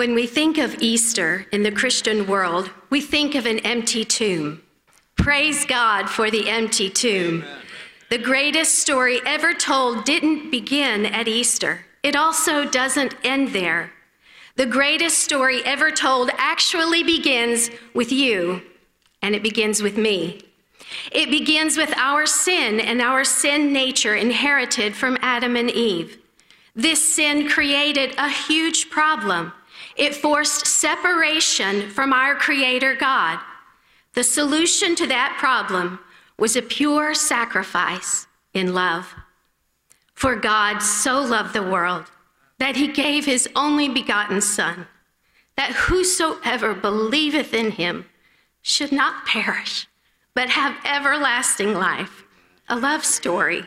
When we think of Easter in the Christian world, we think of an empty tomb. Praise God for the empty tomb. The greatest story ever told didn't begin at Easter. It also doesn't end there. The greatest story ever told actually begins with you, and it begins with me. It begins with our sin and our sin nature inherited from Adam and Eve. This sin created a huge problem. It forced separation from our Creator God. The solution to that problem was a pure sacrifice in love. For God so loved the world that he gave his only begotten Son, that whosoever believeth in him should not perish, but have everlasting life. A love story.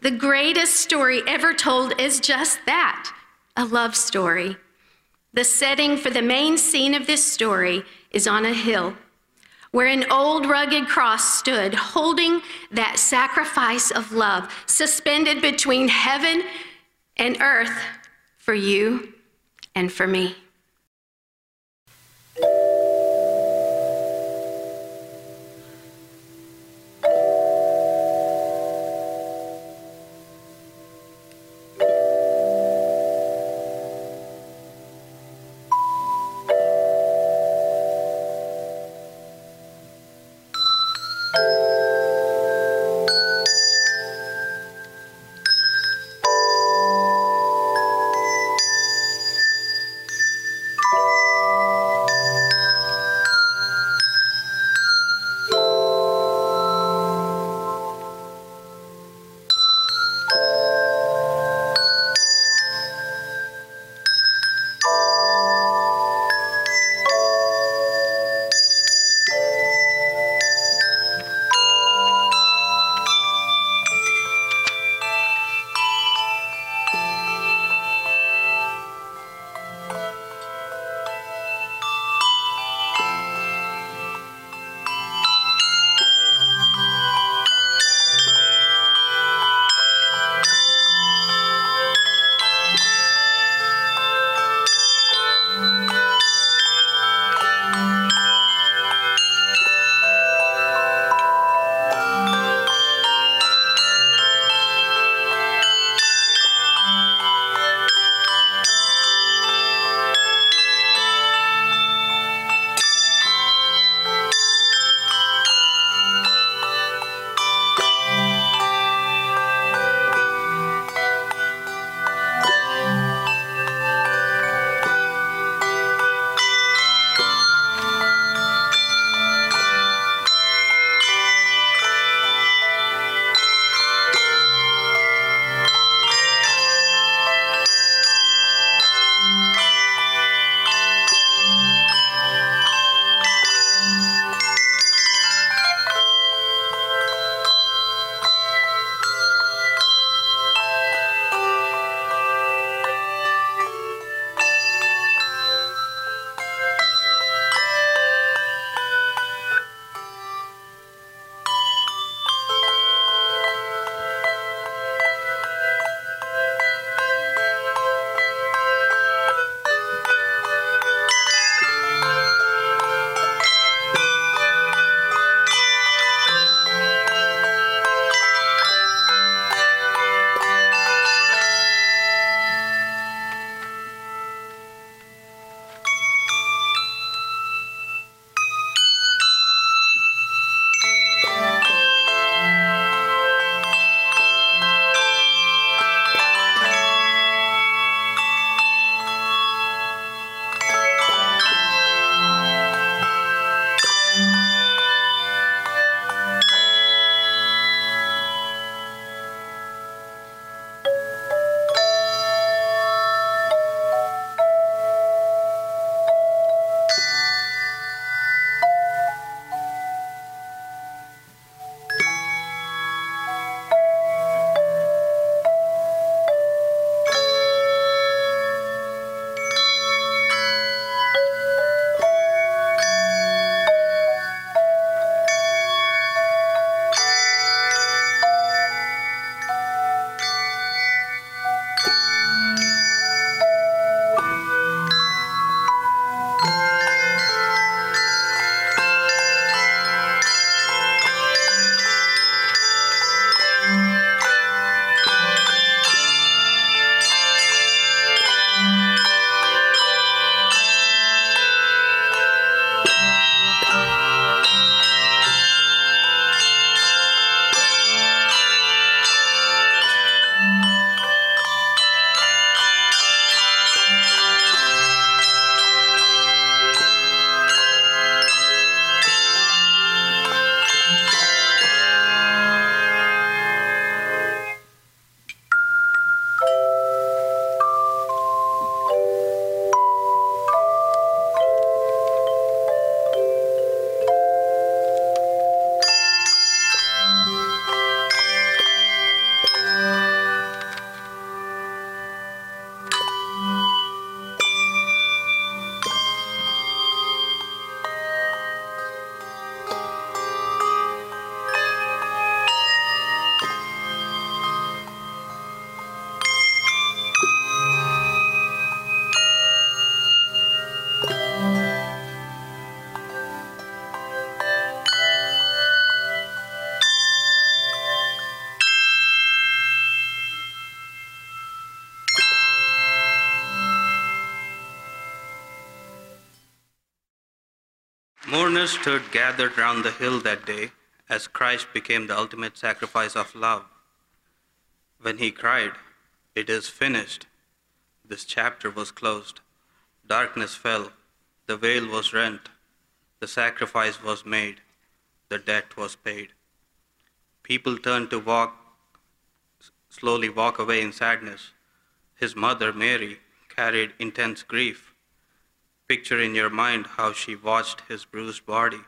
The greatest story ever told is just that a love story. The setting for the main scene of this story is on a hill where an old rugged cross stood, holding that sacrifice of love suspended between heaven and earth for you and for me. Mourners stood gathered round the hill that day as Christ became the ultimate sacrifice of love. When he cried, It is finished, this chapter was closed. Darkness fell, the veil was rent, the sacrifice was made, the debt was paid. People turned to walk, slowly walk away in sadness. His mother, Mary, carried intense grief. Picture in your mind how she watched his bruised body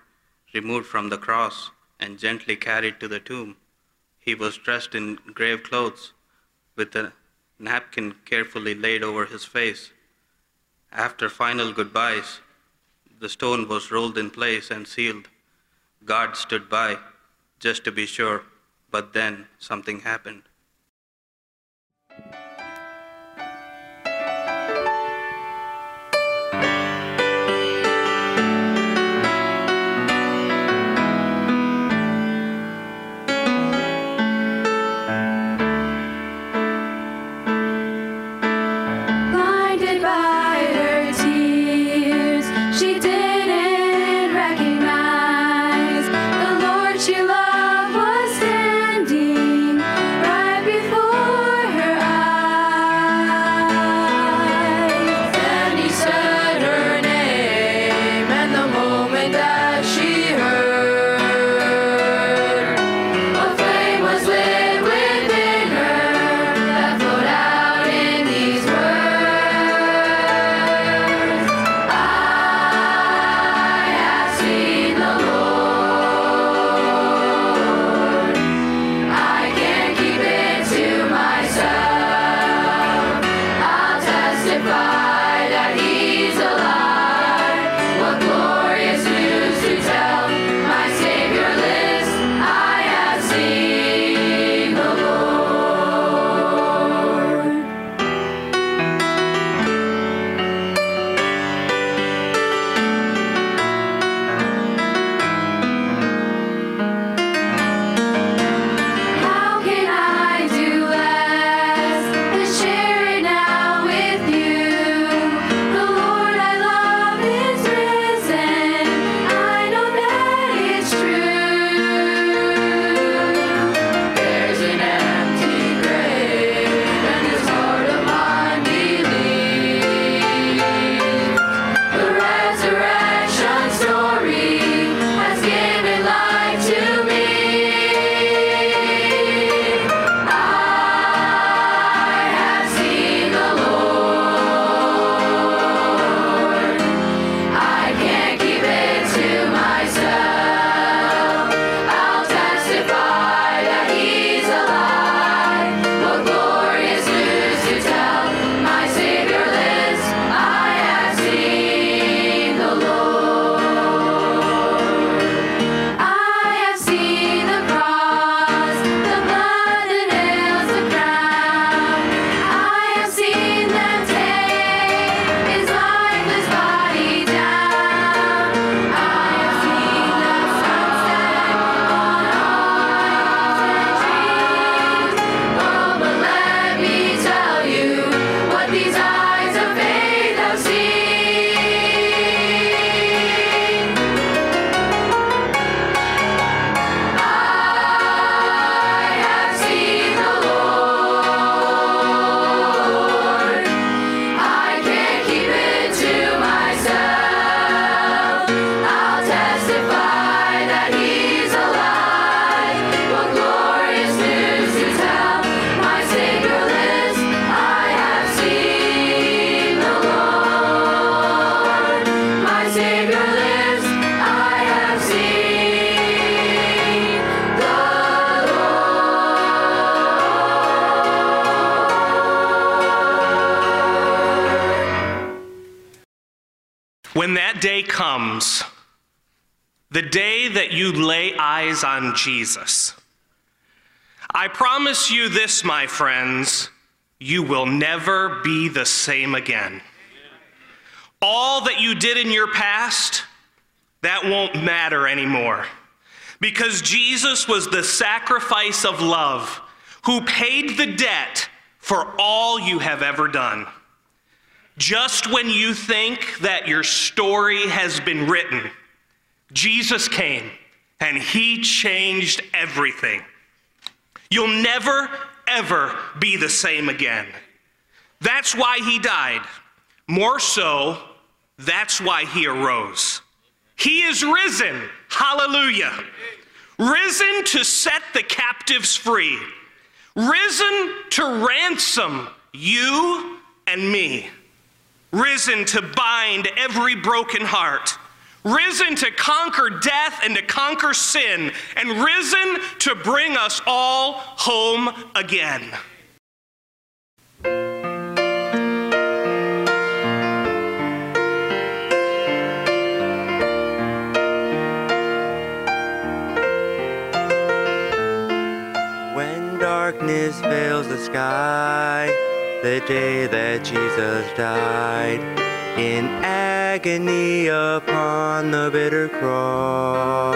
removed from the cross and gently carried to the tomb. He was dressed in grave clothes with a napkin carefully laid over his face. After final goodbyes, the stone was rolled in place and sealed. God stood by just to be sure, but then something happened. When that day comes, the day that you lay eyes on Jesus, I promise you this, my friends, you will never be the same again. All that you did in your past, that won't matter anymore. Because Jesus was the sacrifice of love who paid the debt for all you have ever done. Just when you think that your story has been written, Jesus came and he changed everything. You'll never, ever be the same again. That's why he died. More so, that's why he arose. He is risen. Hallelujah. Risen to set the captives free. Risen to ransom you and me. Risen to bind every broken heart. Risen to conquer death and to conquer sin. And risen to bring us all home again. When darkness veils the sky, the day that Jesus died, in agony upon the bitter cross.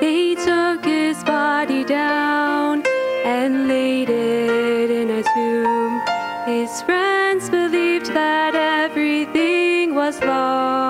They took his body down and laid it in a tomb. His friends believed that everything was lost.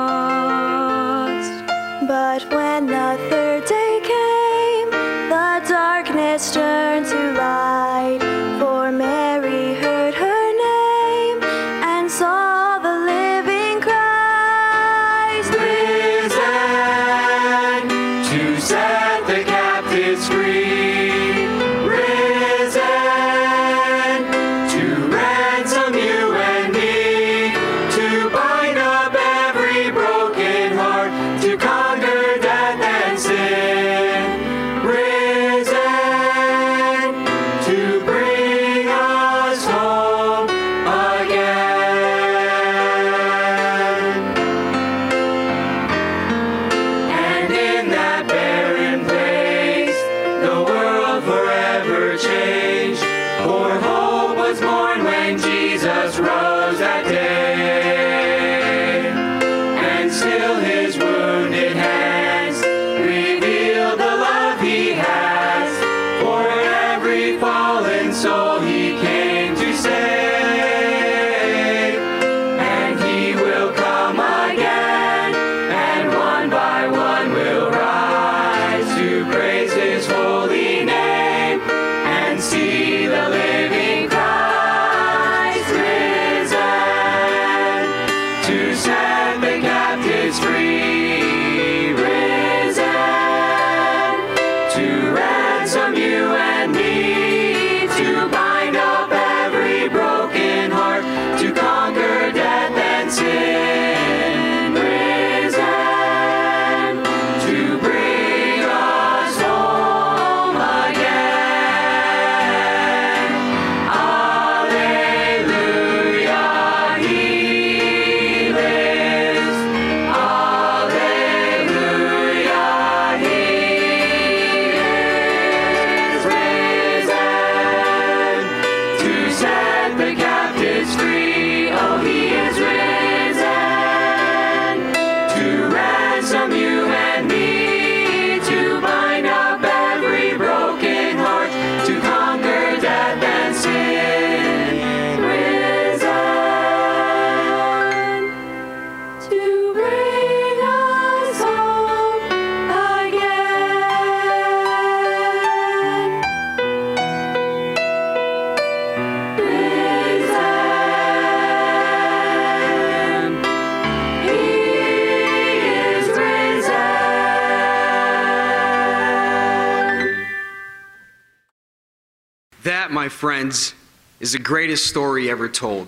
Friends, is the greatest story ever told.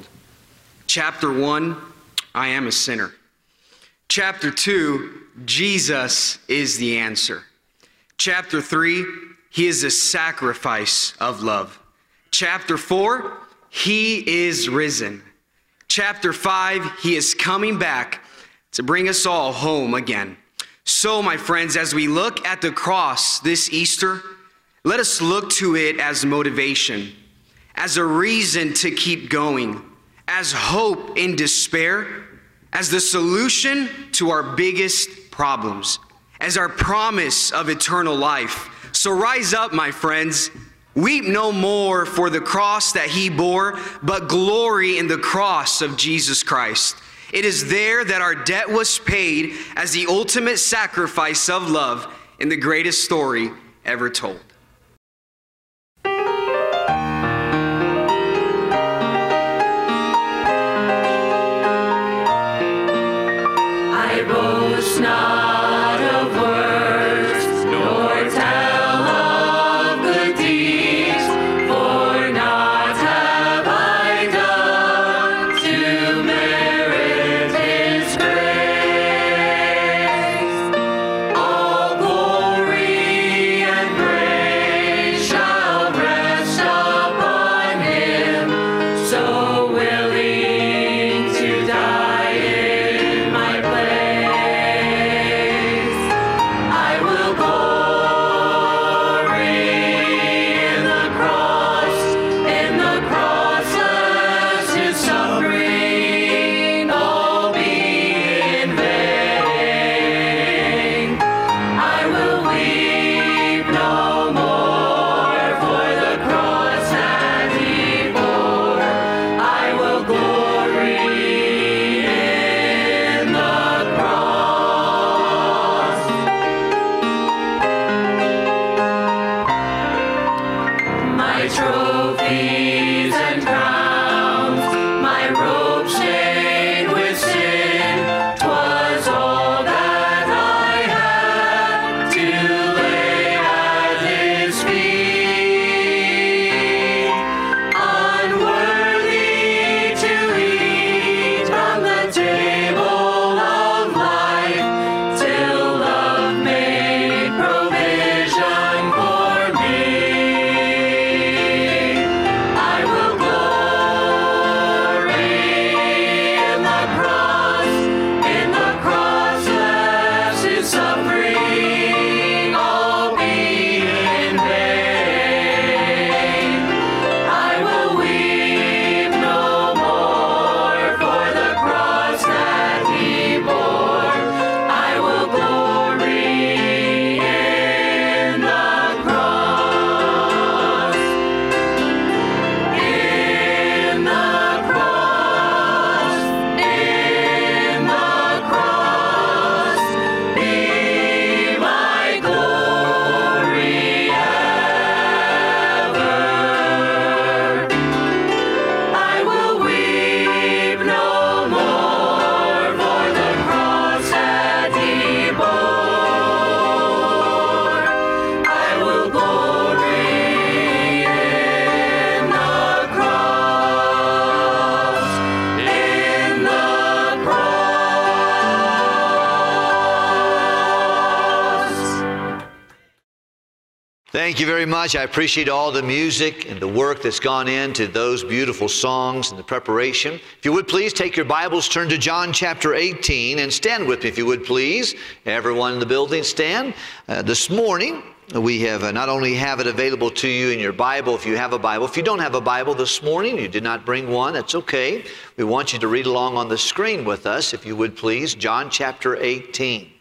Chapter 1, I am a sinner. Chapter 2, Jesus is the answer. Chapter 3, he is a sacrifice of love. Chapter 4, he is risen. Chapter 5, he is coming back to bring us all home again. So, my friends, as we look at the cross this Easter, let us look to it as motivation, as a reason to keep going, as hope in despair, as the solution to our biggest problems, as our promise of eternal life. So rise up, my friends. Weep no more for the cross that he bore, but glory in the cross of Jesus Christ. It is there that our debt was paid as the ultimate sacrifice of love in the greatest story ever told. Thank you very much. I appreciate all the music and the work that's gone into those beautiful songs and the preparation. If you would please take your Bibles, turn to John chapter 18, and stand with me, if you would please. Everyone in the building, stand. Uh, this morning, we have uh, not only have it available to you in your Bible if you have a Bible. If you don't have a Bible this morning, you did not bring one, that's okay. We want you to read along on the screen with us, if you would please. John chapter 18.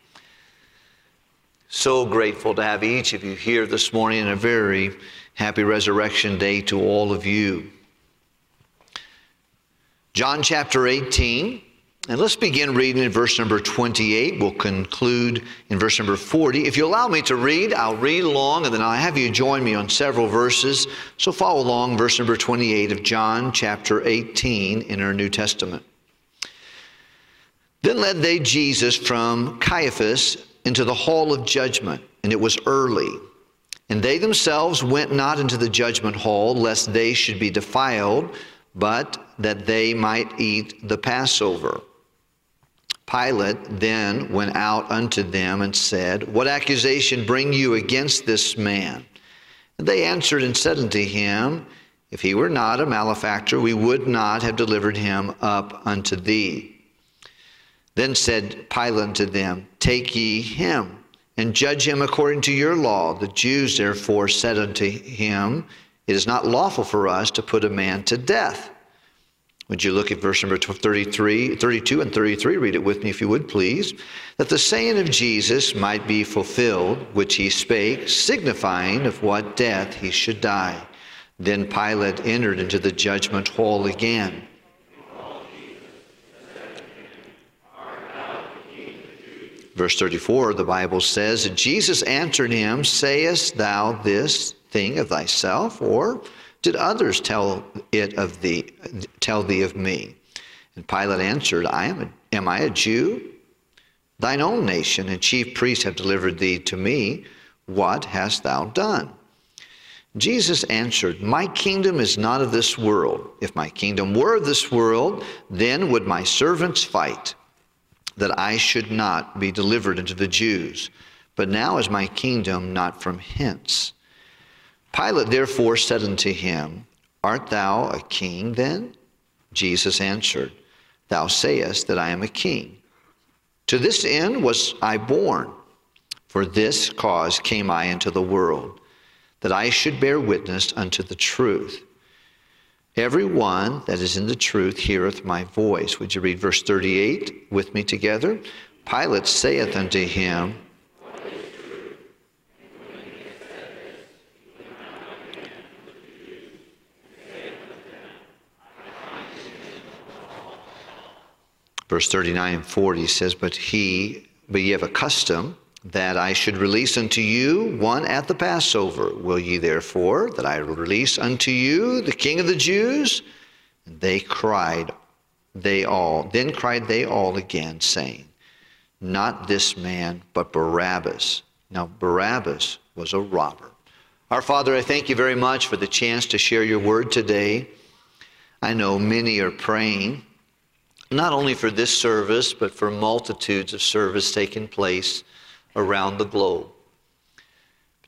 So grateful to have each of you here this morning and a very happy resurrection day to all of you. John chapter 18, and let's begin reading in verse number 28. We'll conclude in verse number 40. If you allow me to read, I'll read along and then I'll have you join me on several verses. So follow along, verse number 28 of John chapter 18 in our New Testament. Then led they Jesus from Caiaphas into the hall of judgment, and it was early. And they themselves went not into the judgment hall, lest they should be defiled, but that they might eat the Passover. Pilate then went out unto them and said, What accusation bring you against this man? And they answered and said unto him, If he were not a malefactor, we would not have delivered him up unto thee. Then said Pilate unto them, Take ye him, and judge him according to your law. The Jews therefore said unto him, It is not lawful for us to put a man to death. Would you look at verse number 33, 32 and 33? Read it with me if you would, please. That the saying of Jesus might be fulfilled, which he spake, signifying of what death he should die. Then Pilate entered into the judgment hall again. Verse 34, the Bible says, Jesus answered him, Sayest thou this thing of thyself, or did others tell it of thee, tell thee of me? And Pilate answered, I am, a, am I a Jew? Thine own nation and chief priests have delivered thee to me. What hast thou done? Jesus answered, My kingdom is not of this world. If my kingdom were of this world, then would my servants fight, that I should not be delivered into the Jews. But now is my kingdom not from hence. Pilate therefore said unto him, Art thou a king then? Jesus answered, Thou sayest that I am a king. To this end was I born. For this cause came I into the world, that I should bear witness unto the truth. Every one that is in the truth heareth my voice. Would you read verse 38 with me together? Pilate saith unto him, Verse 39 and 40 says, But he, but ye have a custom that I should release unto you one at the Passover. Will ye therefore that I release unto you the King of the Jews? And they cried, they all, then cried they all again, saying, Not this man, but Barabbas. Now, Barabbas was a robber. Our Father, I thank you very much for the chance to share your word today. I know many are praying not only for this service, but for multitudes of service taking place around the globe.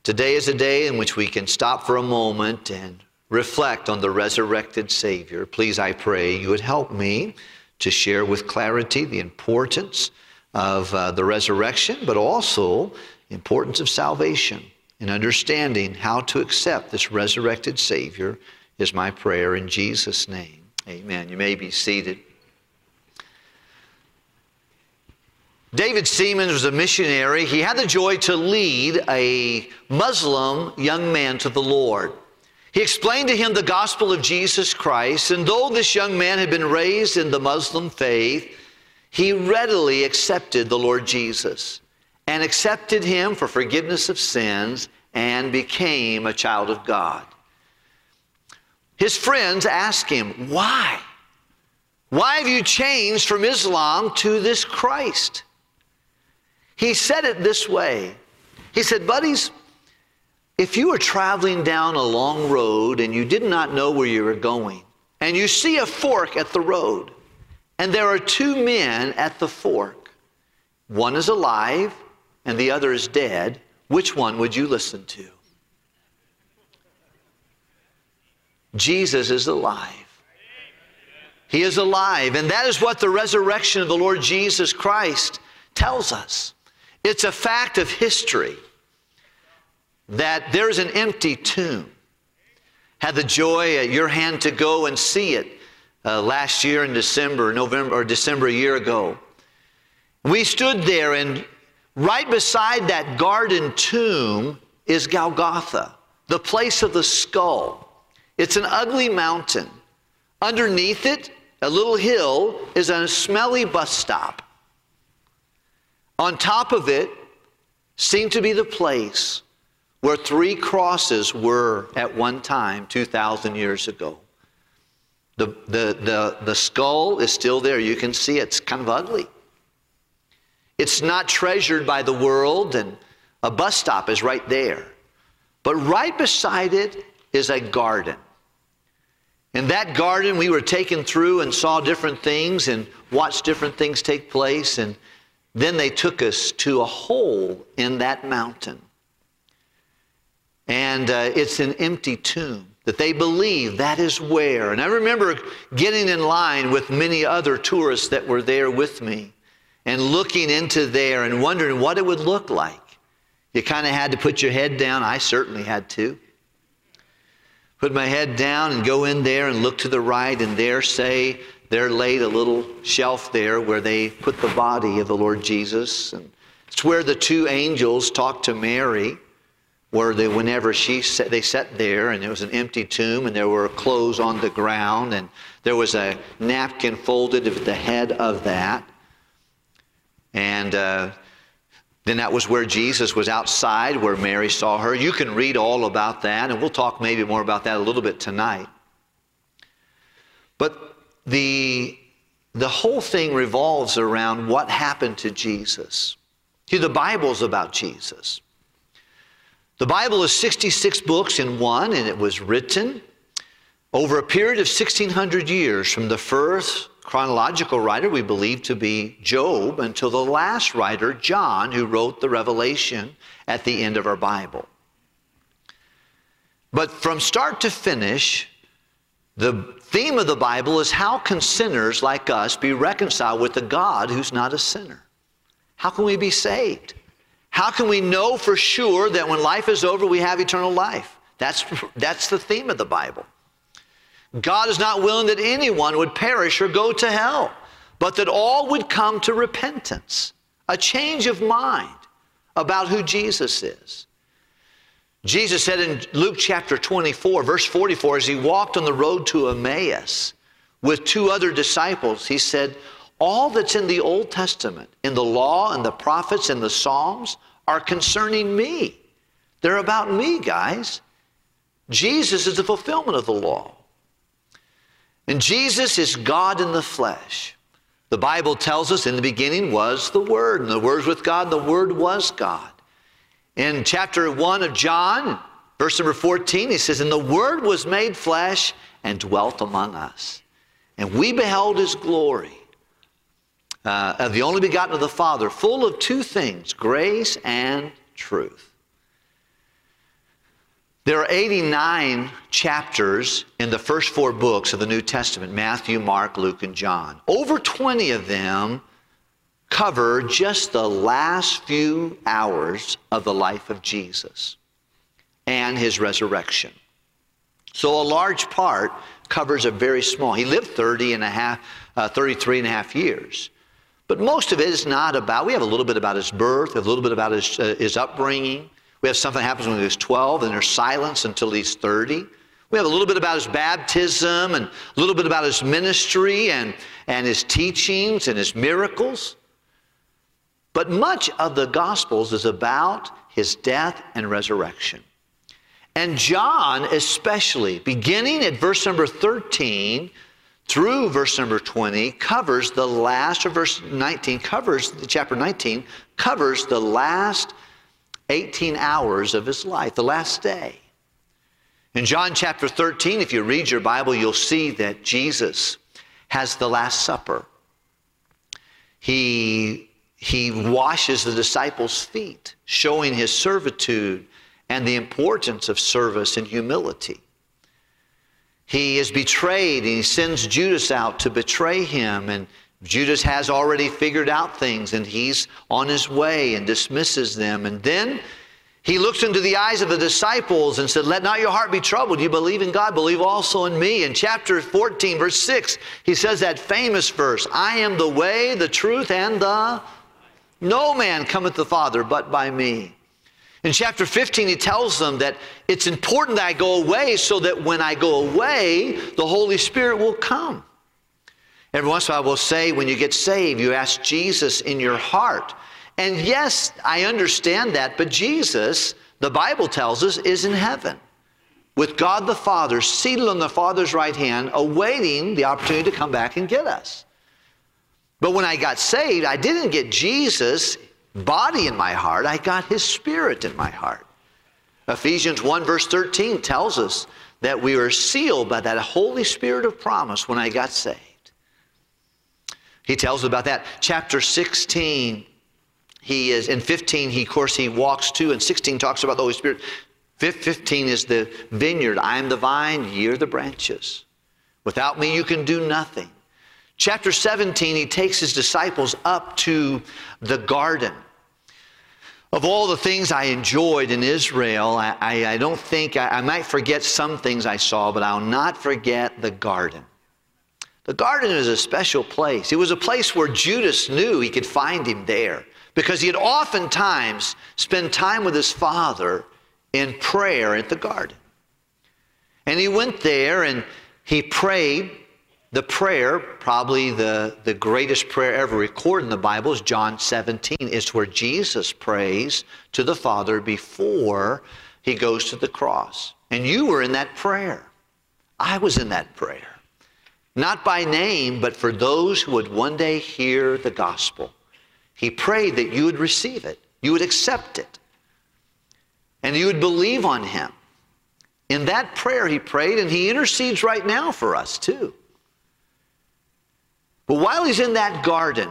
Today is a day in which we can stop for a moment and reflect on the resurrected Savior. Please, I pray you would help me to share with clarity the importance of uh, the resurrection, but also the importance of salvation and understanding how to accept this resurrected Savior is my prayer in Jesus' name. Amen. You may be seated. David Siemens was a missionary. He had the joy to lead a Muslim young man to the Lord. He explained to him the gospel of Jesus Christ, and though this young man had been raised in the Muslim faith, he readily accepted the Lord Jesus and accepted him for forgiveness of sins and became a child of God. His friends asked him, Why? Why have you changed from Islam to this Christ? He said it this way He said, Buddies, if you were traveling down a long road and you did not know where you were going, and you see a fork at the road, and there are two men at the fork, one is alive and the other is dead, which one would you listen to? Jesus is alive. He is alive. And that is what the resurrection of the Lord Jesus Christ tells us. It's a fact of history that there's an empty tomb. Had the joy at your hand to go and see it uh, last year in December, November, or December a year ago. We stood there, and right beside that garden tomb is Golgotha, the place of the skull. It's an ugly mountain. Underneath it, a little hill, is a smelly bus stop. On top of it seemed to be the place where three crosses were at one time 2,000 years ago. The, the, the, the skull is still there. You can see it's kind of ugly. It's not treasured by the world, and a bus stop is right there. But right beside it is a garden. In that garden, we were taken through and saw different things and watched different things take place. And then they took us to a hole in that mountain. And uh, it's an empty tomb that they believe that is where. And I remember getting in line with many other tourists that were there with me and looking into there and wondering what it would look like. You kind of had to put your head down. I certainly had to. Put my head down and go in there and look to the right, and there say, there laid a little shelf there where they put the body of the Lord Jesus. And it's where the two angels talked to Mary, where they, whenever she sat, they sat there, and it was an empty tomb, and there were clothes on the ground, and there was a napkin folded at the head of that. And uh, Then that was where Jesus was outside, where Mary saw her. You can read all about that, and we'll talk maybe more about that a little bit tonight. But the, the whole thing revolves around what happened to Jesus. See, the Bible's about Jesus. The Bible is 66 books in one, and it was written over a period of 1600 years from the first chronological writer we believe to be Job until the last writer, John, who wrote the Revelation at the end of our Bible. But from start to finish, the theme of the Bible is how can sinners like us be reconciled with a God who's not a sinner? How can we be saved? How can we know for sure that when life is over, we have eternal life? That's, that's the theme of the Bible. God is not willing that anyone would perish or go to hell, but that all would come to repentance, a change of mind about who Jesus is. Jesus said in Luke chapter 24, verse 44, as he walked on the road to Emmaus with two other disciples, he said, All that's in the Old Testament, in the law and the prophets and the Psalms, are concerning me. They're about me, guys. Jesus is the fulfillment of the law. And Jesus is God in the flesh. The Bible tells us in the beginning was the Word, and the Word was with God, and the Word was God. In chapter 1 of John, verse number 14, he says, And the Word was made flesh and dwelt among us. And we beheld his glory uh, of the only begotten of the Father, full of two things grace and truth. There are 89 chapters in the first four books of the New Testament Matthew, Mark, Luke, and John. Over 20 of them cover just the last few hours of the life of Jesus and his resurrection. So a large part covers a very small. He lived 30 and a half, uh, 33 and a half years. But most of it is not about, we have a little bit about his birth, a little bit about his, uh, his upbringing. We have something happens when he was 12, and there's silence until he's 30. We have a little bit about his baptism and a little bit about his ministry and, and his teachings and his miracles. But much of the Gospels is about his death and resurrection. And John, especially, beginning at verse number 13 through verse number 20, covers the last, or verse 19, covers, chapter 19, covers the last 18 hours of his life, the last day. In John chapter 13, if you read your Bible, you'll see that Jesus has the Last Supper. He, he washes the disciples' feet, showing his servitude and the importance of service and humility. He is betrayed and he sends Judas out to betray him. And Judas has already figured out things and he's on his way and dismisses them. And then he looks into the eyes of the disciples and said, Let not your heart be troubled. You believe in God, believe also in me. In chapter 14, verse 6, he says that famous verse I am the way, the truth, and the. No man cometh to the Father but by me. In chapter 15, he tells them that it's important that I go away so that when I go away, the Holy Spirit will come. Every once in a while, we'll say, when you get saved, you ask Jesus in your heart. And yes, I understand that, but Jesus, the Bible tells us, is in heaven with God the Father seated on the Father's right hand, awaiting the opportunity to come back and get us. But when I got saved, I didn't get Jesus' body in my heart, I got his spirit in my heart. Ephesians 1, verse 13 tells us that we were sealed by that Holy Spirit of promise when I got saved. He tells us about that. Chapter 16, he is, in 15, he, of course, he walks to, and 16 talks about the Holy Spirit. 15 is the vineyard. I am the vine, ye are the branches. Without me, you can do nothing. Chapter 17, he takes his disciples up to the garden. Of all the things I enjoyed in Israel, I, I, I don't think, I, I might forget some things I saw, but I'll not forget the garden. The garden is a special place. It was a place where Judas knew he could find him there because he had oftentimes spent time with his father in prayer at the garden. And he went there and he prayed the prayer, probably the, the greatest prayer ever recorded in the Bible, is John 17. It's where Jesus prays to the Father before he goes to the cross. And you were in that prayer. I was in that prayer. Not by name, but for those who would one day hear the gospel. He prayed that you would receive it, you would accept it, and you would believe on him. In that prayer, he prayed, and he intercedes right now for us, too. But while he's in that garden,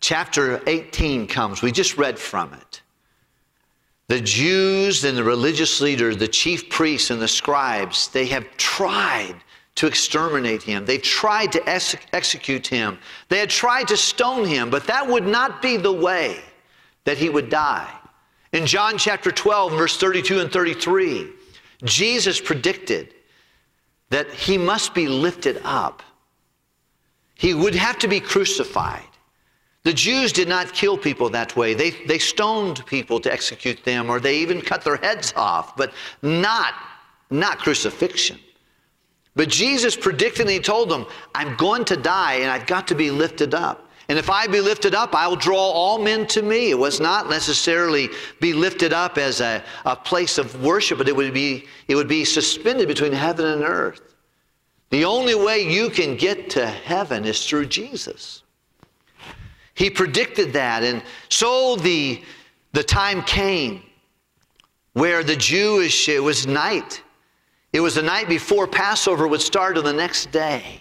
chapter 18 comes. We just read from it. The Jews and the religious leaders, the chief priests and the scribes, they have tried to exterminate him. They tried to ex- execute him. They had tried to stone him, but that would not be the way that he would die. In John chapter 12, verse 32 and 33, Jesus predicted that he must be lifted up. He would have to be crucified. The Jews did not kill people that way. They, they stoned people to execute them, or they even cut their heads off, but not, not crucifixion. But Jesus predicted and he told them, I'm going to die and I've got to be lifted up. And if I be lifted up, I will draw all men to me. It was not necessarily be lifted up as a, a place of worship, but it would, be, it would be suspended between heaven and earth. The only way you can get to heaven is through Jesus. He predicted that. And so the, the time came where the Jewish, it was night. It was the night before Passover would start on the next day.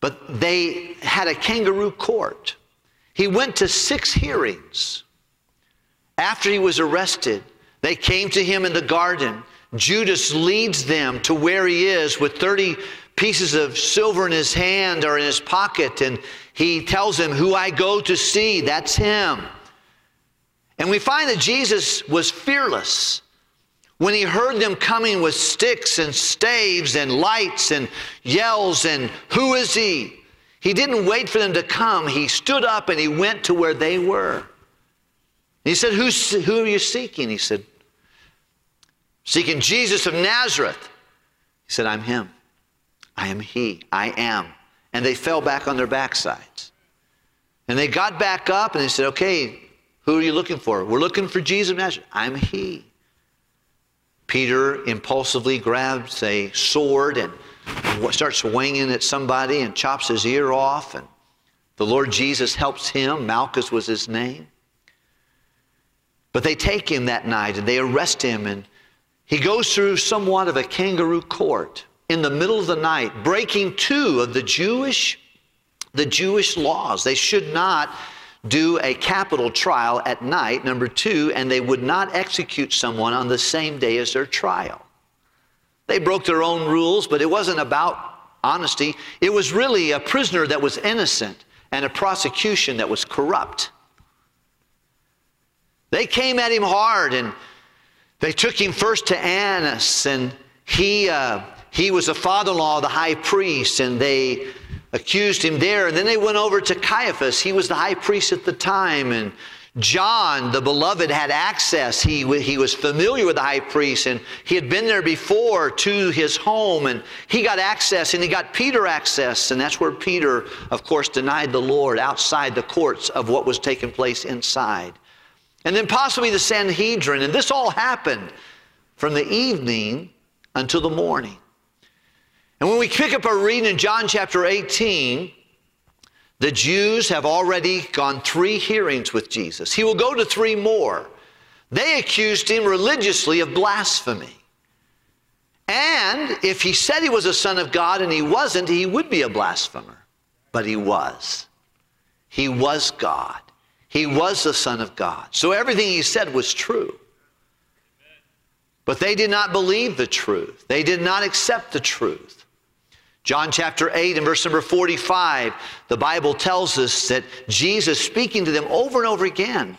But they had a kangaroo court. He went to six hearings. After he was arrested, they came to him in the garden. Judas leads them to where he is with 30 pieces of silver in his hand or in his pocket, and he tells him, Who I go to see, that's him. And we find that Jesus was fearless. When he heard them coming with sticks and staves and lights and yells and who is he? He didn't wait for them to come. He stood up and he went to where they were. He said, Who's, Who are you seeking? He said, Seeking Jesus of Nazareth. He said, I'm him. I am he. I am. And they fell back on their backsides. And they got back up and they said, Okay, who are you looking for? We're looking for Jesus of Nazareth. I'm he. Peter impulsively grabs a sword and starts swinging at somebody and chops his ear off. And the Lord Jesus helps him. Malchus was his name. But they take him that night and they arrest him, and he goes through somewhat of a kangaroo court in the middle of the night, breaking two of the Jewish, the Jewish laws. They should not do a capital trial at night, number two, and they would not execute someone on the same day as their trial. They broke their own rules, but it wasn't about honesty. It was really a prisoner that was innocent and a prosecution that was corrupt. They came at him hard and they took him first to Annas, and he, uh, he was a father in law of the high priest, and they accused him there. And then they went over to Caiaphas. He was the high priest at the time. And John, the beloved, had access. He, he was familiar with the high priest and he had been there before to his home and he got access and he got Peter access. And that's where Peter, of course, denied the Lord outside the courts of what was taking place inside. And then possibly the Sanhedrin. And this all happened from the evening until the morning. And when we pick up our reading in John chapter 18, the Jews have already gone three hearings with Jesus. He will go to three more. They accused him religiously of blasphemy. And if he said he was a son of God and he wasn't, he would be a blasphemer. But he was. He was God. He was the Son of God. So everything he said was true. But they did not believe the truth, they did not accept the truth. John chapter 8 and verse number 45, the Bible tells us that Jesus, speaking to them over and over again,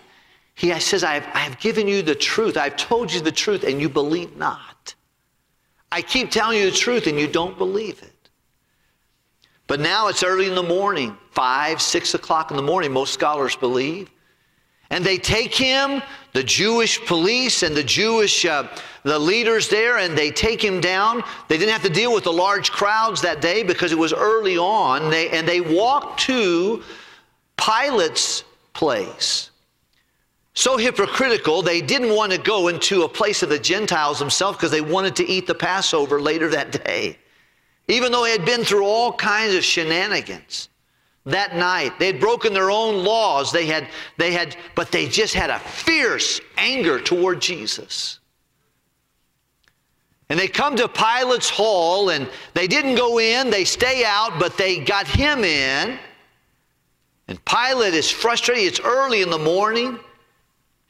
he says, I have, I have given you the truth. I've told you the truth, and you believe not. I keep telling you the truth, and you don't believe it. But now it's early in the morning, 5, 6 o'clock in the morning, most scholars believe. And they take him the Jewish police and the Jewish uh, the leaders there, and they take him down. They didn't have to deal with the large crowds that day because it was early on. They, and they walked to Pilate's place. So hypocritical, they didn't want to go into a place of the Gentiles themselves because they wanted to eat the Passover later that day. Even though they had been through all kinds of shenanigans that night. They had broken their own laws. They had, they had, but they just had a fierce anger toward Jesus. And they come to Pilate's hall and they didn't go in, they stay out, but they got him in. And Pilate is frustrated. It's early in the morning.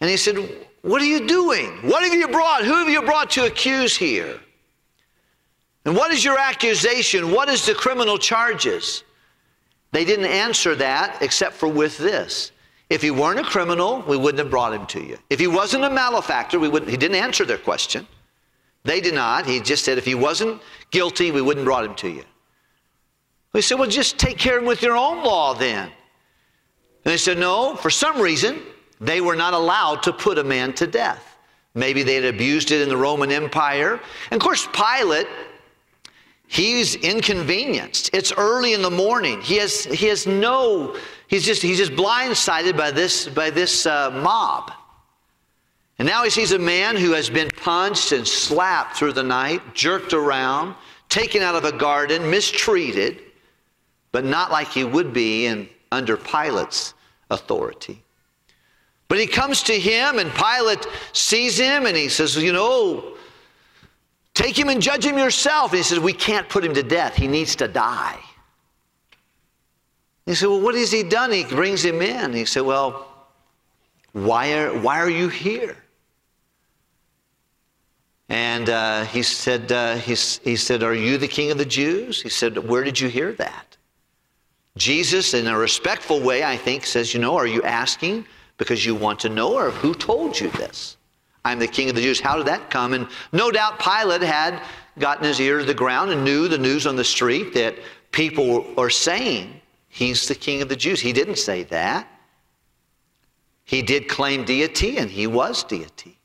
And he said, What are you doing? What have you brought? Who have you brought to accuse here? And what is your accusation? What is the criminal charges? They didn't answer that except for with this. If he weren't a criminal, we wouldn't have brought him to you. If he wasn't a malefactor, we wouldn't, he didn't answer their question. They did not. He just said if he wasn't guilty, we wouldn't brought him to you. We said, well, just take care of him with your own law then. And they said, no, for some reason, they were not allowed to put a man to death. Maybe they had abused it in the Roman Empire. And of course, Pilate, he's inconvenienced. It's early in the morning. He has, he has no, he's just, he's just blindsided by this, by this uh, mob. And now he sees a man who has been punched and slapped through the night, jerked around, taken out of a garden, mistreated, but not like he would be in, under Pilate's authority. But he comes to him, and Pilate sees him, and he says, You know, take him and judge him yourself. And he says, We can't put him to death. He needs to die. He said, Well, what has he done? He brings him in. He said, Well, why are, why are you here? And uh, he, said, uh, he, he said, Are you the king of the Jews? He said, Where did you hear that? Jesus, in a respectful way, I think, says, You know, are you asking because you want to know, or who told you this? I'm the king of the Jews. How did that come? And no doubt Pilate had gotten his ear to the ground and knew the news on the street that people are saying he's the king of the Jews. He didn't say that. He did claim deity, and he was deity.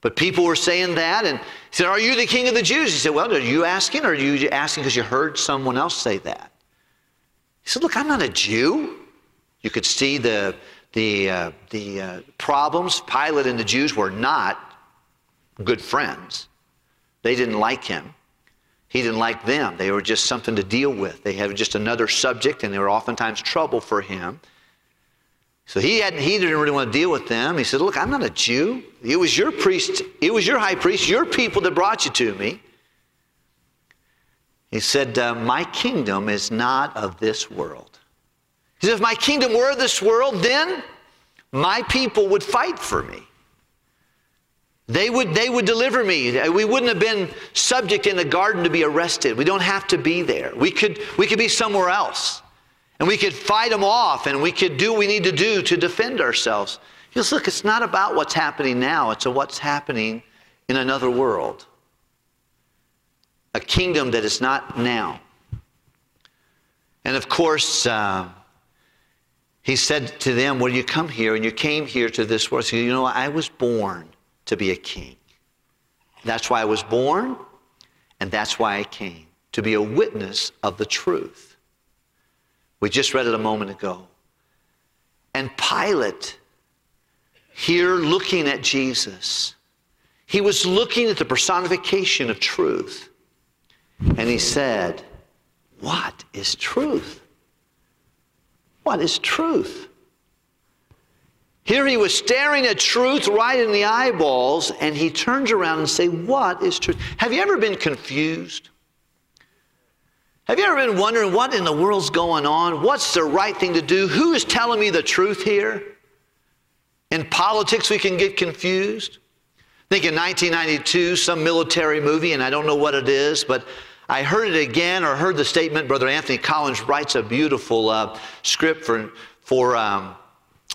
But people were saying that, and he said, Are you the king of the Jews? He said, Well, are you asking, or are you asking because you heard someone else say that? He said, Look, I'm not a Jew. You could see the, the, uh, the uh, problems. Pilate and the Jews were not good friends. They didn't like him. He didn't like them. They were just something to deal with. They had just another subject, and they were oftentimes trouble for him. So he, hadn't, he didn't really want to deal with them. He said, Look, I'm not a Jew. It was your priest, it was your high priest, your people that brought you to me. He said, uh, My kingdom is not of this world. He said, If my kingdom were this world, then my people would fight for me. They would, they would deliver me. We wouldn't have been subject in the garden to be arrested. We don't have to be there. We could, we could be somewhere else. And we could fight them off and we could do what we need to do to defend ourselves. He goes, look, it's not about what's happening now, it's what's happening in another world. A kingdom that is not now. And of course, uh, he said to them, Well, you come here and you came here to this world. So, you know, I was born to be a king. That's why I was born, and that's why I came to be a witness of the truth. We just read it a moment ago. And Pilate, here looking at Jesus, he was looking at the personification of truth. And he said, What is truth? What is truth? Here he was staring at truth right in the eyeballs, and he turns around and say, What is truth? Have you ever been confused? Have you ever been wondering what in the world's going on? What's the right thing to do? Who is telling me the truth here? In politics, we can get confused. I think in 1992, some military movie, and I don't know what it is, but I heard it again or heard the statement. Brother Anthony Collins writes a beautiful uh, script for, for, um,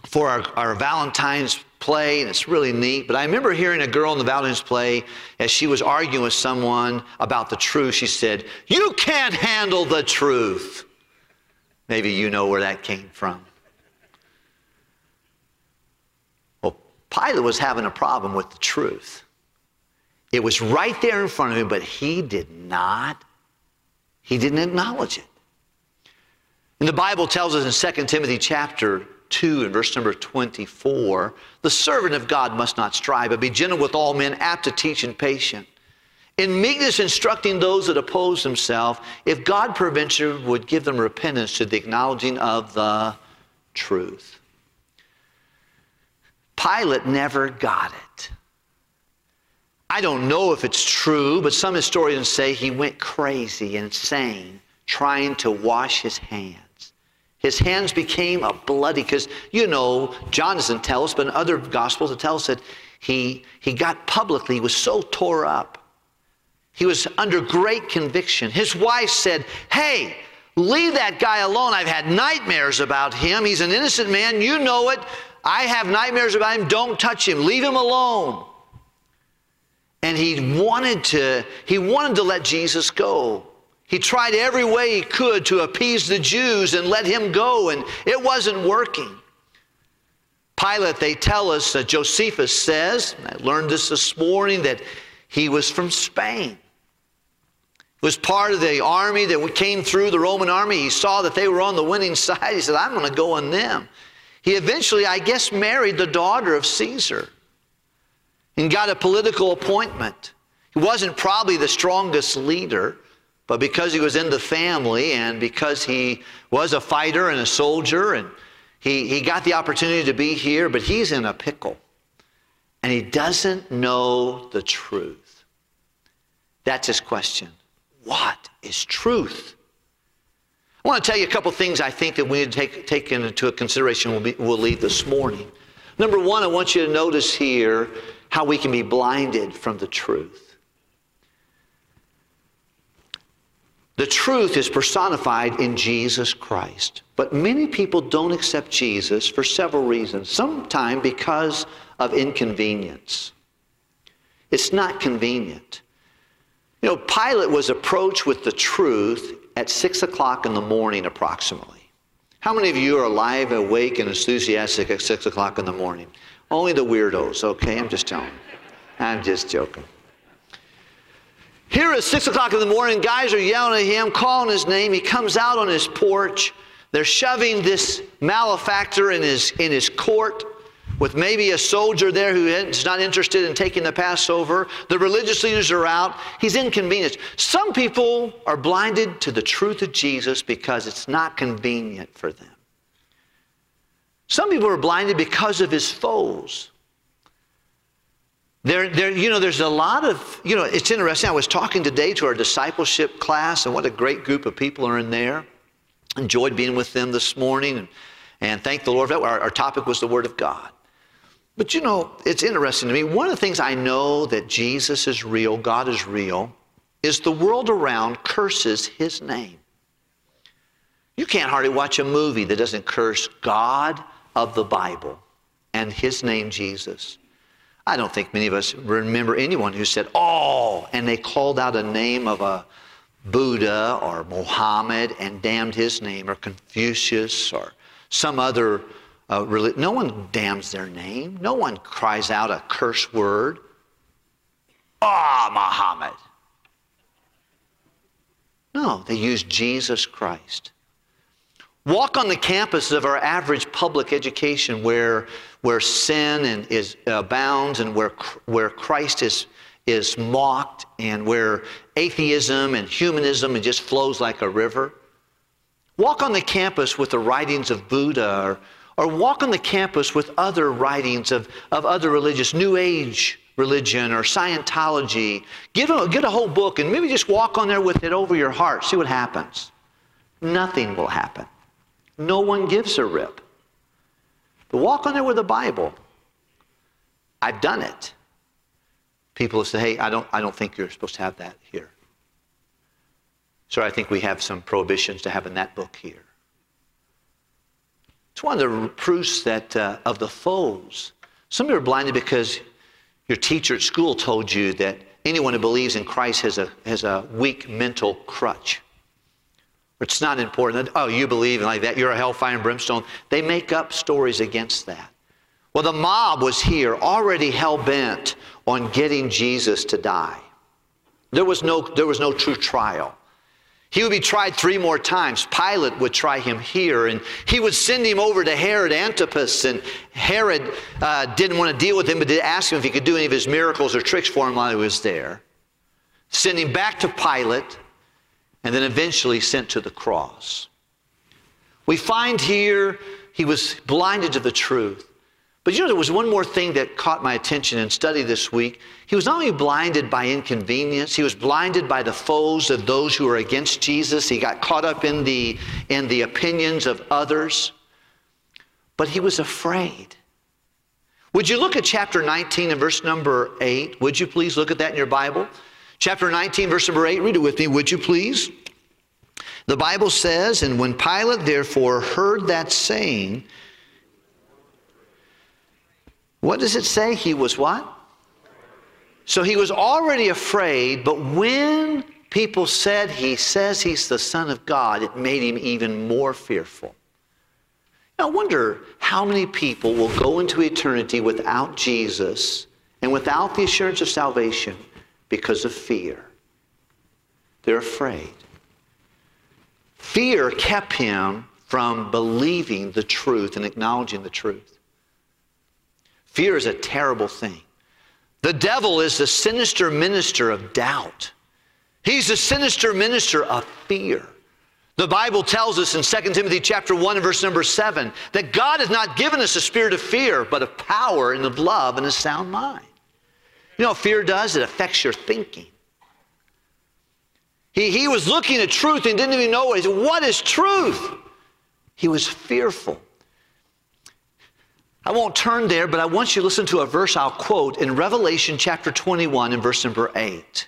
for our, our Valentine's play, and it's really neat. But I remember hearing a girl in the Valentine's play as she was arguing with someone about the truth. She said, You can't handle the truth. Maybe you know where that came from. Well, Pilate was having a problem with the truth. It was right there in front of him, but he did not, he didn't acknowledge it. And the Bible tells us in 2 Timothy chapter 2 and verse number 24, the servant of God must not strive, but be gentle with all men, apt to teach and patient. In meekness instructing those that oppose himself, if God peradventure would give them repentance to the acknowledging of the truth. Pilate never got it. I don't know if it's true, but some historians say he went crazy, insane, trying to wash his hands. His hands became a bloody, because you know, John doesn't tell us, but in other gospels it tells us that he, he got publicly, he was so tore up. He was under great conviction. His wife said, Hey, leave that guy alone. I've had nightmares about him. He's an innocent man. You know it. I have nightmares about him. Don't touch him. Leave him alone. And he wanted to, he wanted to let Jesus go. He tried every way he could to appease the Jews and let him go, and it wasn't working. Pilate, they tell us that Josephus says, I learned this this morning, that he was from Spain. He was part of the army that came through the Roman army. He saw that they were on the winning side. He said, I'm going to go on them. He eventually, I guess, married the daughter of Caesar and got a political appointment. He wasn't probably the strongest leader, but because he was in the family and because he was a fighter and a soldier, and he, he got the opportunity to be here, but he's in a pickle. And he doesn't know the truth. That's his question. What is truth? I want to tell you a couple things I think that we need to take, take into consideration we'll, be, we'll leave this morning. Number one, I want you to notice here how we can be blinded from the truth. The truth is personified in Jesus Christ. But many people don't accept Jesus for several reasons. Sometimes because of inconvenience. It's not convenient. You know, Pilate was approached with the truth at 6 o'clock in the morning, approximately. How many of you are alive, awake, and enthusiastic at 6 o'clock in the morning? Only the weirdos, okay? I'm just telling. I'm just joking. Here at 6 o'clock in the morning, guys are yelling at him, calling his name. He comes out on his porch. They're shoving this malefactor in his, in his court with maybe a soldier there who is not interested in taking the Passover. The religious leaders are out. He's inconvenienced. Some people are blinded to the truth of Jesus because it's not convenient for them. Some people are blinded because of his foes. There, there, you know, there's a lot of, you know, it's interesting. I was talking today to our discipleship class, and what a great group of people are in there. Enjoyed being with them this morning, and, and thank the Lord for that. Our, our topic was the Word of God. But you know, it's interesting to me. One of the things I know that Jesus is real, God is real, is the world around curses his name. You can't hardly watch a movie that doesn't curse God of the Bible and his name, Jesus. I don't think many of us remember anyone who said, Oh, and they called out a name of a Buddha or Mohammed and damned his name, or Confucius or some other uh, relig- No one damns their name. No one cries out a curse word. Ah, Muhammad. No, they use Jesus Christ. Walk on the campus of our average public education where, where sin and is, abounds and where, where Christ is, is mocked and where atheism and humanism and just flows like a river. Walk on the campus with the writings of Buddha or, or walk on the campus with other writings of, of other religious, New Age religion or Scientology. Get a, get a whole book and maybe just walk on there with it over your heart. See what happens. Nothing will happen. No one gives a rip. But walk on there with the Bible. I've done it. People say, hey, I don't, I don't think you're supposed to have that here. So I think we have some prohibitions to have in that book here. It's one of the proofs that uh, of the foes. Some of you are blinded because your teacher at school told you that anyone who believes in Christ has a, has a weak mental crutch. It's not important. Oh, you believe in like that, you're a hellfire and brimstone. They make up stories against that. Well, the mob was here, already hell bent on getting Jesus to die. There was no, there was no true trial. He would be tried three more times. Pilate would try him here, and he would send him over to Herod Antipas. And Herod uh, didn't want to deal with him, but did ask him if he could do any of his miracles or tricks for him while he was there. Send him back to Pilate, and then eventually sent to the cross. We find here he was blinded to the truth. But you know, there was one more thing that caught my attention in study this week. He was not only blinded by inconvenience, he was blinded by the foes of those who were against Jesus. He got caught up in the, in the opinions of others, but he was afraid. Would you look at chapter 19 and verse number 8? Would you please look at that in your Bible? Chapter 19, verse number 8, read it with me, would you please? The Bible says, And when Pilate therefore heard that saying, what does it say? He was what? So he was already afraid, but when people said he says he's the Son of God, it made him even more fearful. I wonder how many people will go into eternity without Jesus and without the assurance of salvation because of fear. They're afraid. Fear kept him from believing the truth and acknowledging the truth. Fear is a terrible thing. The devil is the sinister minister of doubt. He's the sinister minister of fear. The Bible tells us in 2 Timothy chapter 1 and verse number 7 that God has not given us a spirit of fear, but of power and of love and a sound mind. You know fear does? It affects your thinking. He, he was looking at truth and didn't even know what. He said, What is truth? He was fearful. I won't turn there, but I want you to listen to a verse I'll quote in Revelation chapter 21 and verse number 8.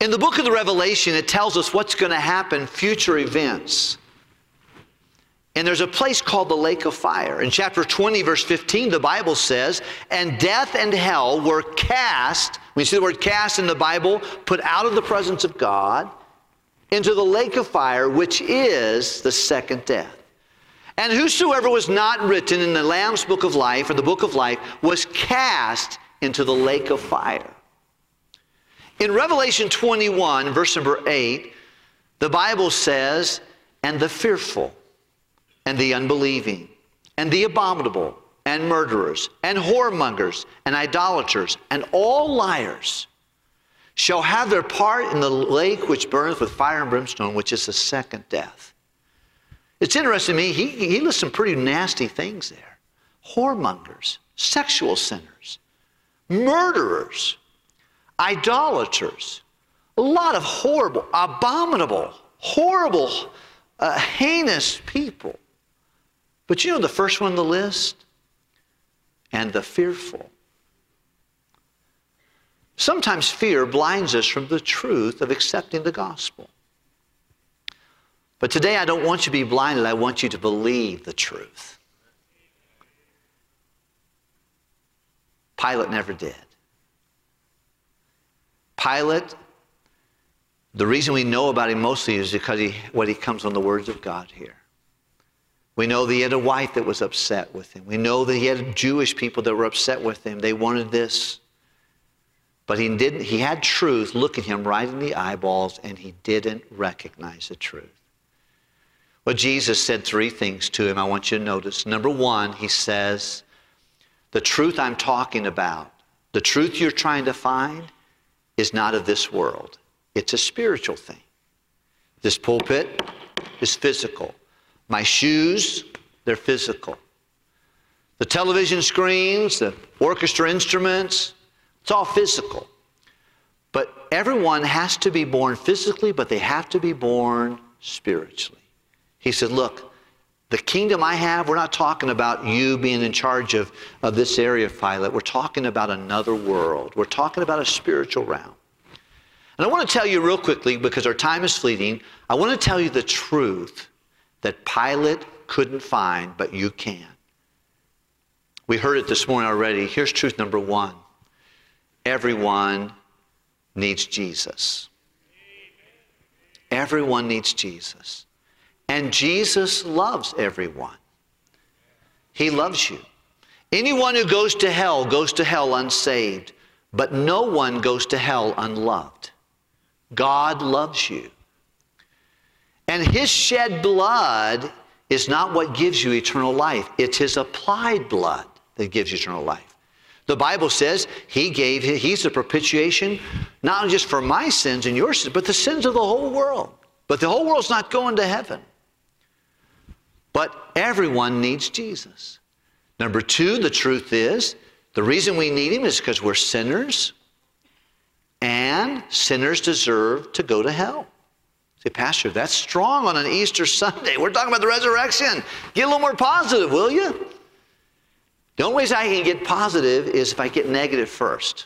In the book of the Revelation, it tells us what's going to happen, future events. And there's a place called the lake of fire. In chapter 20, verse 15, the Bible says, And death and hell were cast, when you see the word cast in the Bible, put out of the presence of God into the lake of fire, which is the second death. And whosoever was not written in the Lamb's book of life, or the book of life, was cast into the lake of fire. In Revelation 21, verse number 8, the Bible says, And the fearful, and the unbelieving, and the abominable, and murderers, and whoremongers, and idolaters, and all liars shall have their part in the lake which burns with fire and brimstone, which is the second death. It's interesting to me, he, he lists some pretty nasty things there whoremongers, sexual sinners, murderers, idolaters, a lot of horrible, abominable, horrible, uh, heinous people. But you know the first one on the list? And the fearful. Sometimes fear blinds us from the truth of accepting the gospel. But today I don't want you to be blinded. I want you to believe the truth. Pilate never did. Pilate, the reason we know about him mostly is because he, what he comes on the words of God here. We know that he had a wife that was upset with him. We know that he had Jewish people that were upset with him. They wanted this. But he didn't, he had truth look at him right in the eyeballs, and he didn't recognize the truth. Well, Jesus said three things to him I want you to notice. Number one, he says, The truth I'm talking about, the truth you're trying to find, is not of this world. It's a spiritual thing. This pulpit is physical. My shoes, they're physical. The television screens, the orchestra instruments, it's all physical. But everyone has to be born physically, but they have to be born spiritually. He said, Look, the kingdom I have, we're not talking about you being in charge of, of this area, Pilate. We're talking about another world. We're talking about a spiritual realm. And I want to tell you real quickly, because our time is fleeting, I want to tell you the truth that Pilate couldn't find, but you can. We heard it this morning already. Here's truth number one everyone needs Jesus. Everyone needs Jesus. And Jesus loves everyone. He loves you. Anyone who goes to hell goes to hell unsaved, but no one goes to hell unloved. God loves you. And his shed blood is not what gives you eternal life, it's his applied blood that gives you eternal life. The Bible says he gave he's the propitiation not just for my sins and your sins, but the sins of the whole world. But the whole world's not going to heaven. But everyone needs Jesus. Number two, the truth is the reason we need him is because we're sinners, and sinners deserve to go to hell. Say, Pastor, that's strong on an Easter Sunday. We're talking about the resurrection. Get a little more positive, will you? The only ways I can get positive is if I get negative first.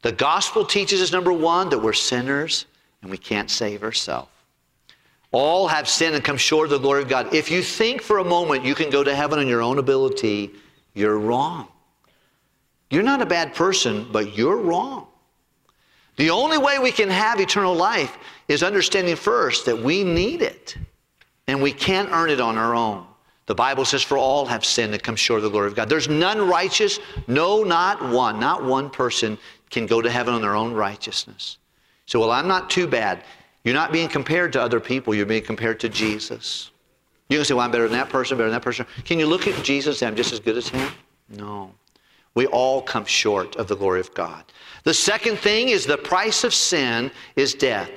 The gospel teaches us, number one, that we're sinners and we can't save ourselves. All have sinned and come short of the glory of God. If you think for a moment you can go to heaven on your own ability, you're wrong. You're not a bad person, but you're wrong. The only way we can have eternal life is understanding first that we need it and we can't earn it on our own. The Bible says, For all have sinned and come short of the glory of God. There's none righteous, no, not one. Not one person can go to heaven on their own righteousness. So, well, I'm not too bad. You're not being compared to other people, you're being compared to Jesus. You can say, Well, I'm better than that person, better than that person. Can you look at Jesus and I'm just as good as him? No. We all come short of the glory of God. The second thing is the price of sin is death.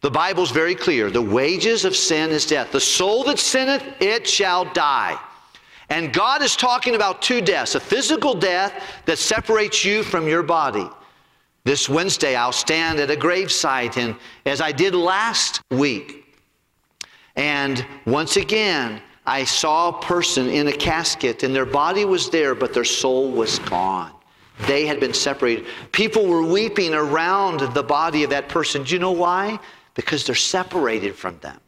The Bible's very clear. The wages of sin is death. The soul that sinneth, it shall die. And God is talking about two deaths a physical death that separates you from your body. This Wednesday, I'll stand at a gravesite, and as I did last week, and once again, I saw a person in a casket, and their body was there, but their soul was gone. They had been separated. People were weeping around the body of that person. Do you know why? Because they're separated from them.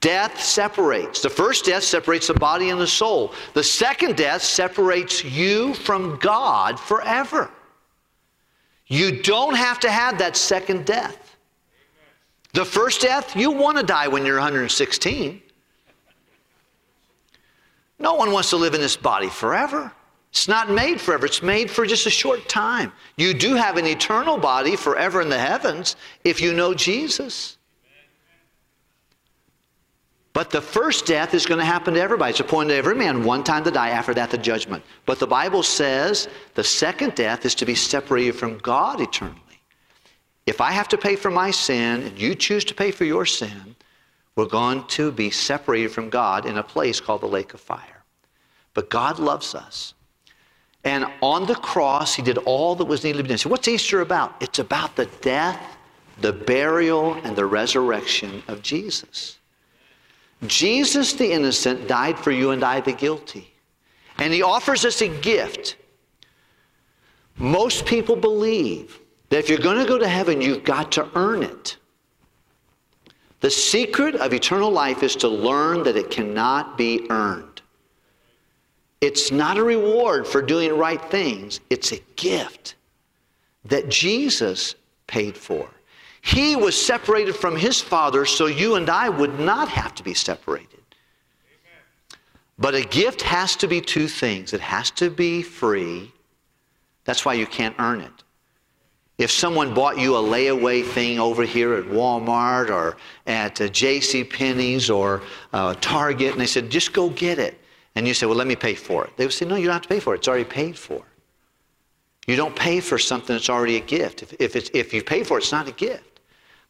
Death separates. The first death separates the body and the soul. The second death separates you from God forever. You don't have to have that second death. The first death, you want to die when you're 116. No one wants to live in this body forever. It's not made forever, it's made for just a short time. You do have an eternal body forever in the heavens if you know Jesus. But the first death is going to happen to everybody. It's appointed to every man one time to die, after that, the judgment. But the Bible says the second death is to be separated from God eternally. If I have to pay for my sin and you choose to pay for your sin, we're going to be separated from God in a place called the lake of fire. But God loves us. And on the cross, He did all that was needed to be done. So, what's Easter about? It's about the death, the burial, and the resurrection of Jesus. Jesus, the innocent, died for you and I, the guilty. And He offers us a gift. Most people believe that if you're going to go to heaven, you've got to earn it. The secret of eternal life is to learn that it cannot be earned. It's not a reward for doing right things, it's a gift that Jesus paid for. He was separated from his Father so you and I would not have to be separated. But a gift has to be two things it has to be free. That's why you can't earn it. If someone bought you a layaway thing over here at Walmart or at J.C. Penney's or uh, Target, and they said, just go get it. And you say, well, let me pay for it. They would say, no, you don't have to pay for it. It's already paid for. You don't pay for something that's already a gift. If, if, it's, if you pay for it, it's not a gift.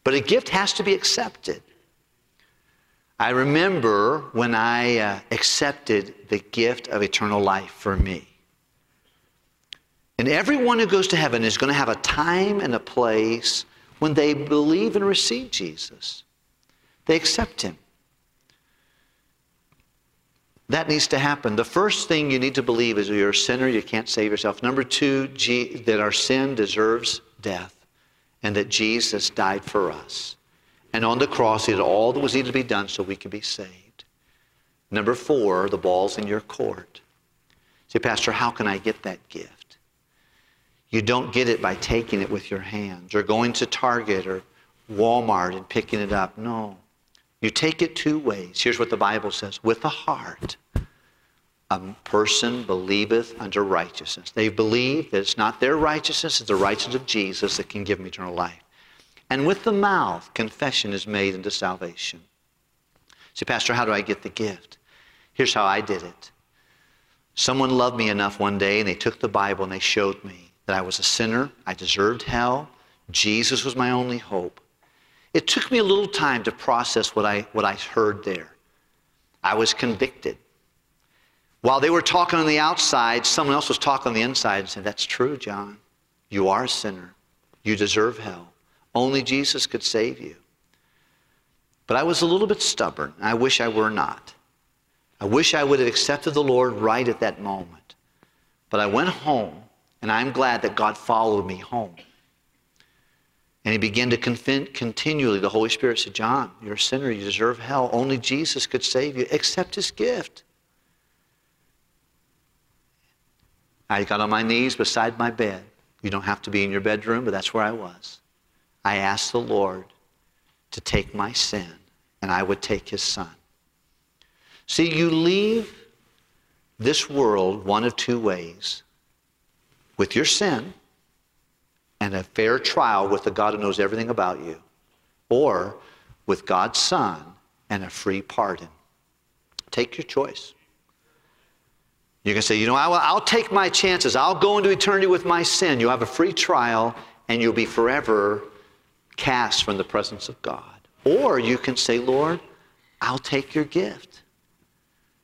But a gift has to be accepted. I remember when I uh, accepted the gift of eternal life for me. And everyone who goes to heaven is going to have a time and a place when they believe and receive Jesus. They accept him. That needs to happen. The first thing you need to believe is you're a sinner, you can't save yourself. Number two, G- that our sin deserves death and that Jesus died for us. And on the cross, he did all that was needed to be done so we could be saved. Number four, the ball's in your court. Say, Pastor, how can I get that gift? You don't get it by taking it with your hands or going to Target or Walmart and picking it up. No. You take it two ways. Here's what the Bible says with the heart. a person believeth unto righteousness. They believe that it's not their righteousness, it's the righteousness of Jesus that can give them eternal life. And with the mouth, confession is made unto salvation. Say, Pastor, how do I get the gift? Here's how I did it. Someone loved me enough one day, and they took the Bible and they showed me that I was a sinner, I deserved hell, Jesus was my only hope. It took me a little time to process what I, what I heard there. I was convicted. While they were talking on the outside, someone else was talking on the inside and said, That's true, John. You are a sinner. You deserve hell. Only Jesus could save you. But I was a little bit stubborn. I wish I were not. I wish I would have accepted the Lord right at that moment. But I went home, and I'm glad that God followed me home. And he began to confin- continually, the Holy Spirit said, John, you're a sinner. You deserve hell. Only Jesus could save you. Accept his gift. I got on my knees beside my bed. You don't have to be in your bedroom, but that's where I was. I asked the Lord to take my sin, and I would take his son. See, you leave this world one of two ways with your sin and a fair trial with the God who knows everything about you, or with God's Son and a free pardon. Take your choice. You can say, you know, I will, I'll take my chances. I'll go into eternity with my sin. You'll have a free trial and you'll be forever cast from the presence of God. Or you can say, Lord, I'll take your gift.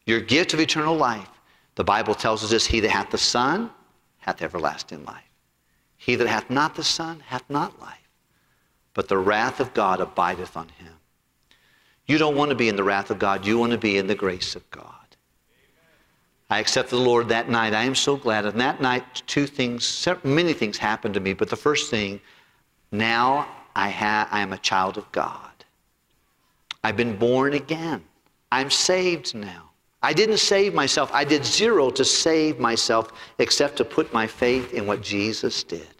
Your gift of eternal life. The Bible tells us this He that hath the Son hath everlasting life. He that hath not the Son hath not life. But the wrath of God abideth on him. You don't want to be in the wrath of God, you want to be in the grace of God. I accepted the Lord that night. I am so glad. And that night, two things, many things happened to me. But the first thing, now I, ha- I am a child of God. I've been born again. I'm saved now. I didn't save myself. I did zero to save myself except to put my faith in what Jesus did.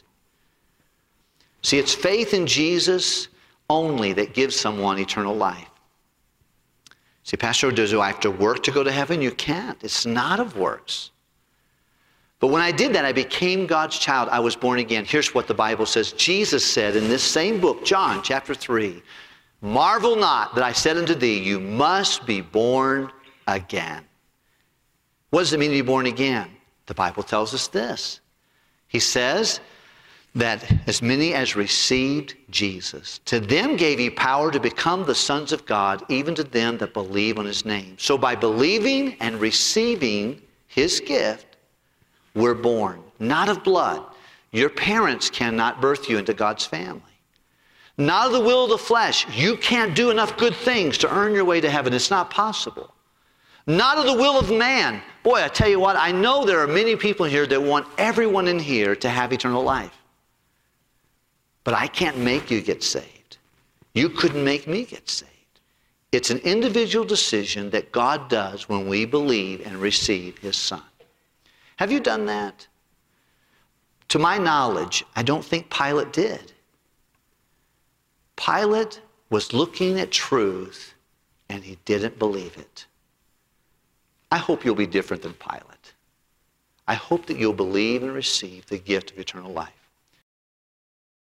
See, it's faith in Jesus only that gives someone eternal life. See, Pastor, do I have to work to go to heaven? You can't. It's not of works. But when I did that, I became God's child. I was born again. Here's what the Bible says Jesus said in this same book, John chapter 3 Marvel not that I said unto thee, You must be born again. What does it mean to be born again? The Bible tells us this. He says that as many as received Jesus, to them gave he power to become the sons of God, even to them that believe on his name. So by believing and receiving his gift, we're born, not of blood. Your parents cannot birth you into God's family. Not of the will of the flesh. You can't do enough good things to earn your way to heaven. It's not possible. Not of the will of man. Boy, I tell you what, I know there are many people here that want everyone in here to have eternal life. But I can't make you get saved. You couldn't make me get saved. It's an individual decision that God does when we believe and receive His Son. Have you done that? To my knowledge, I don't think Pilate did. Pilate was looking at truth and he didn't believe it. I hope you'll be different than Pilate. I hope that you'll believe and receive the gift of eternal life.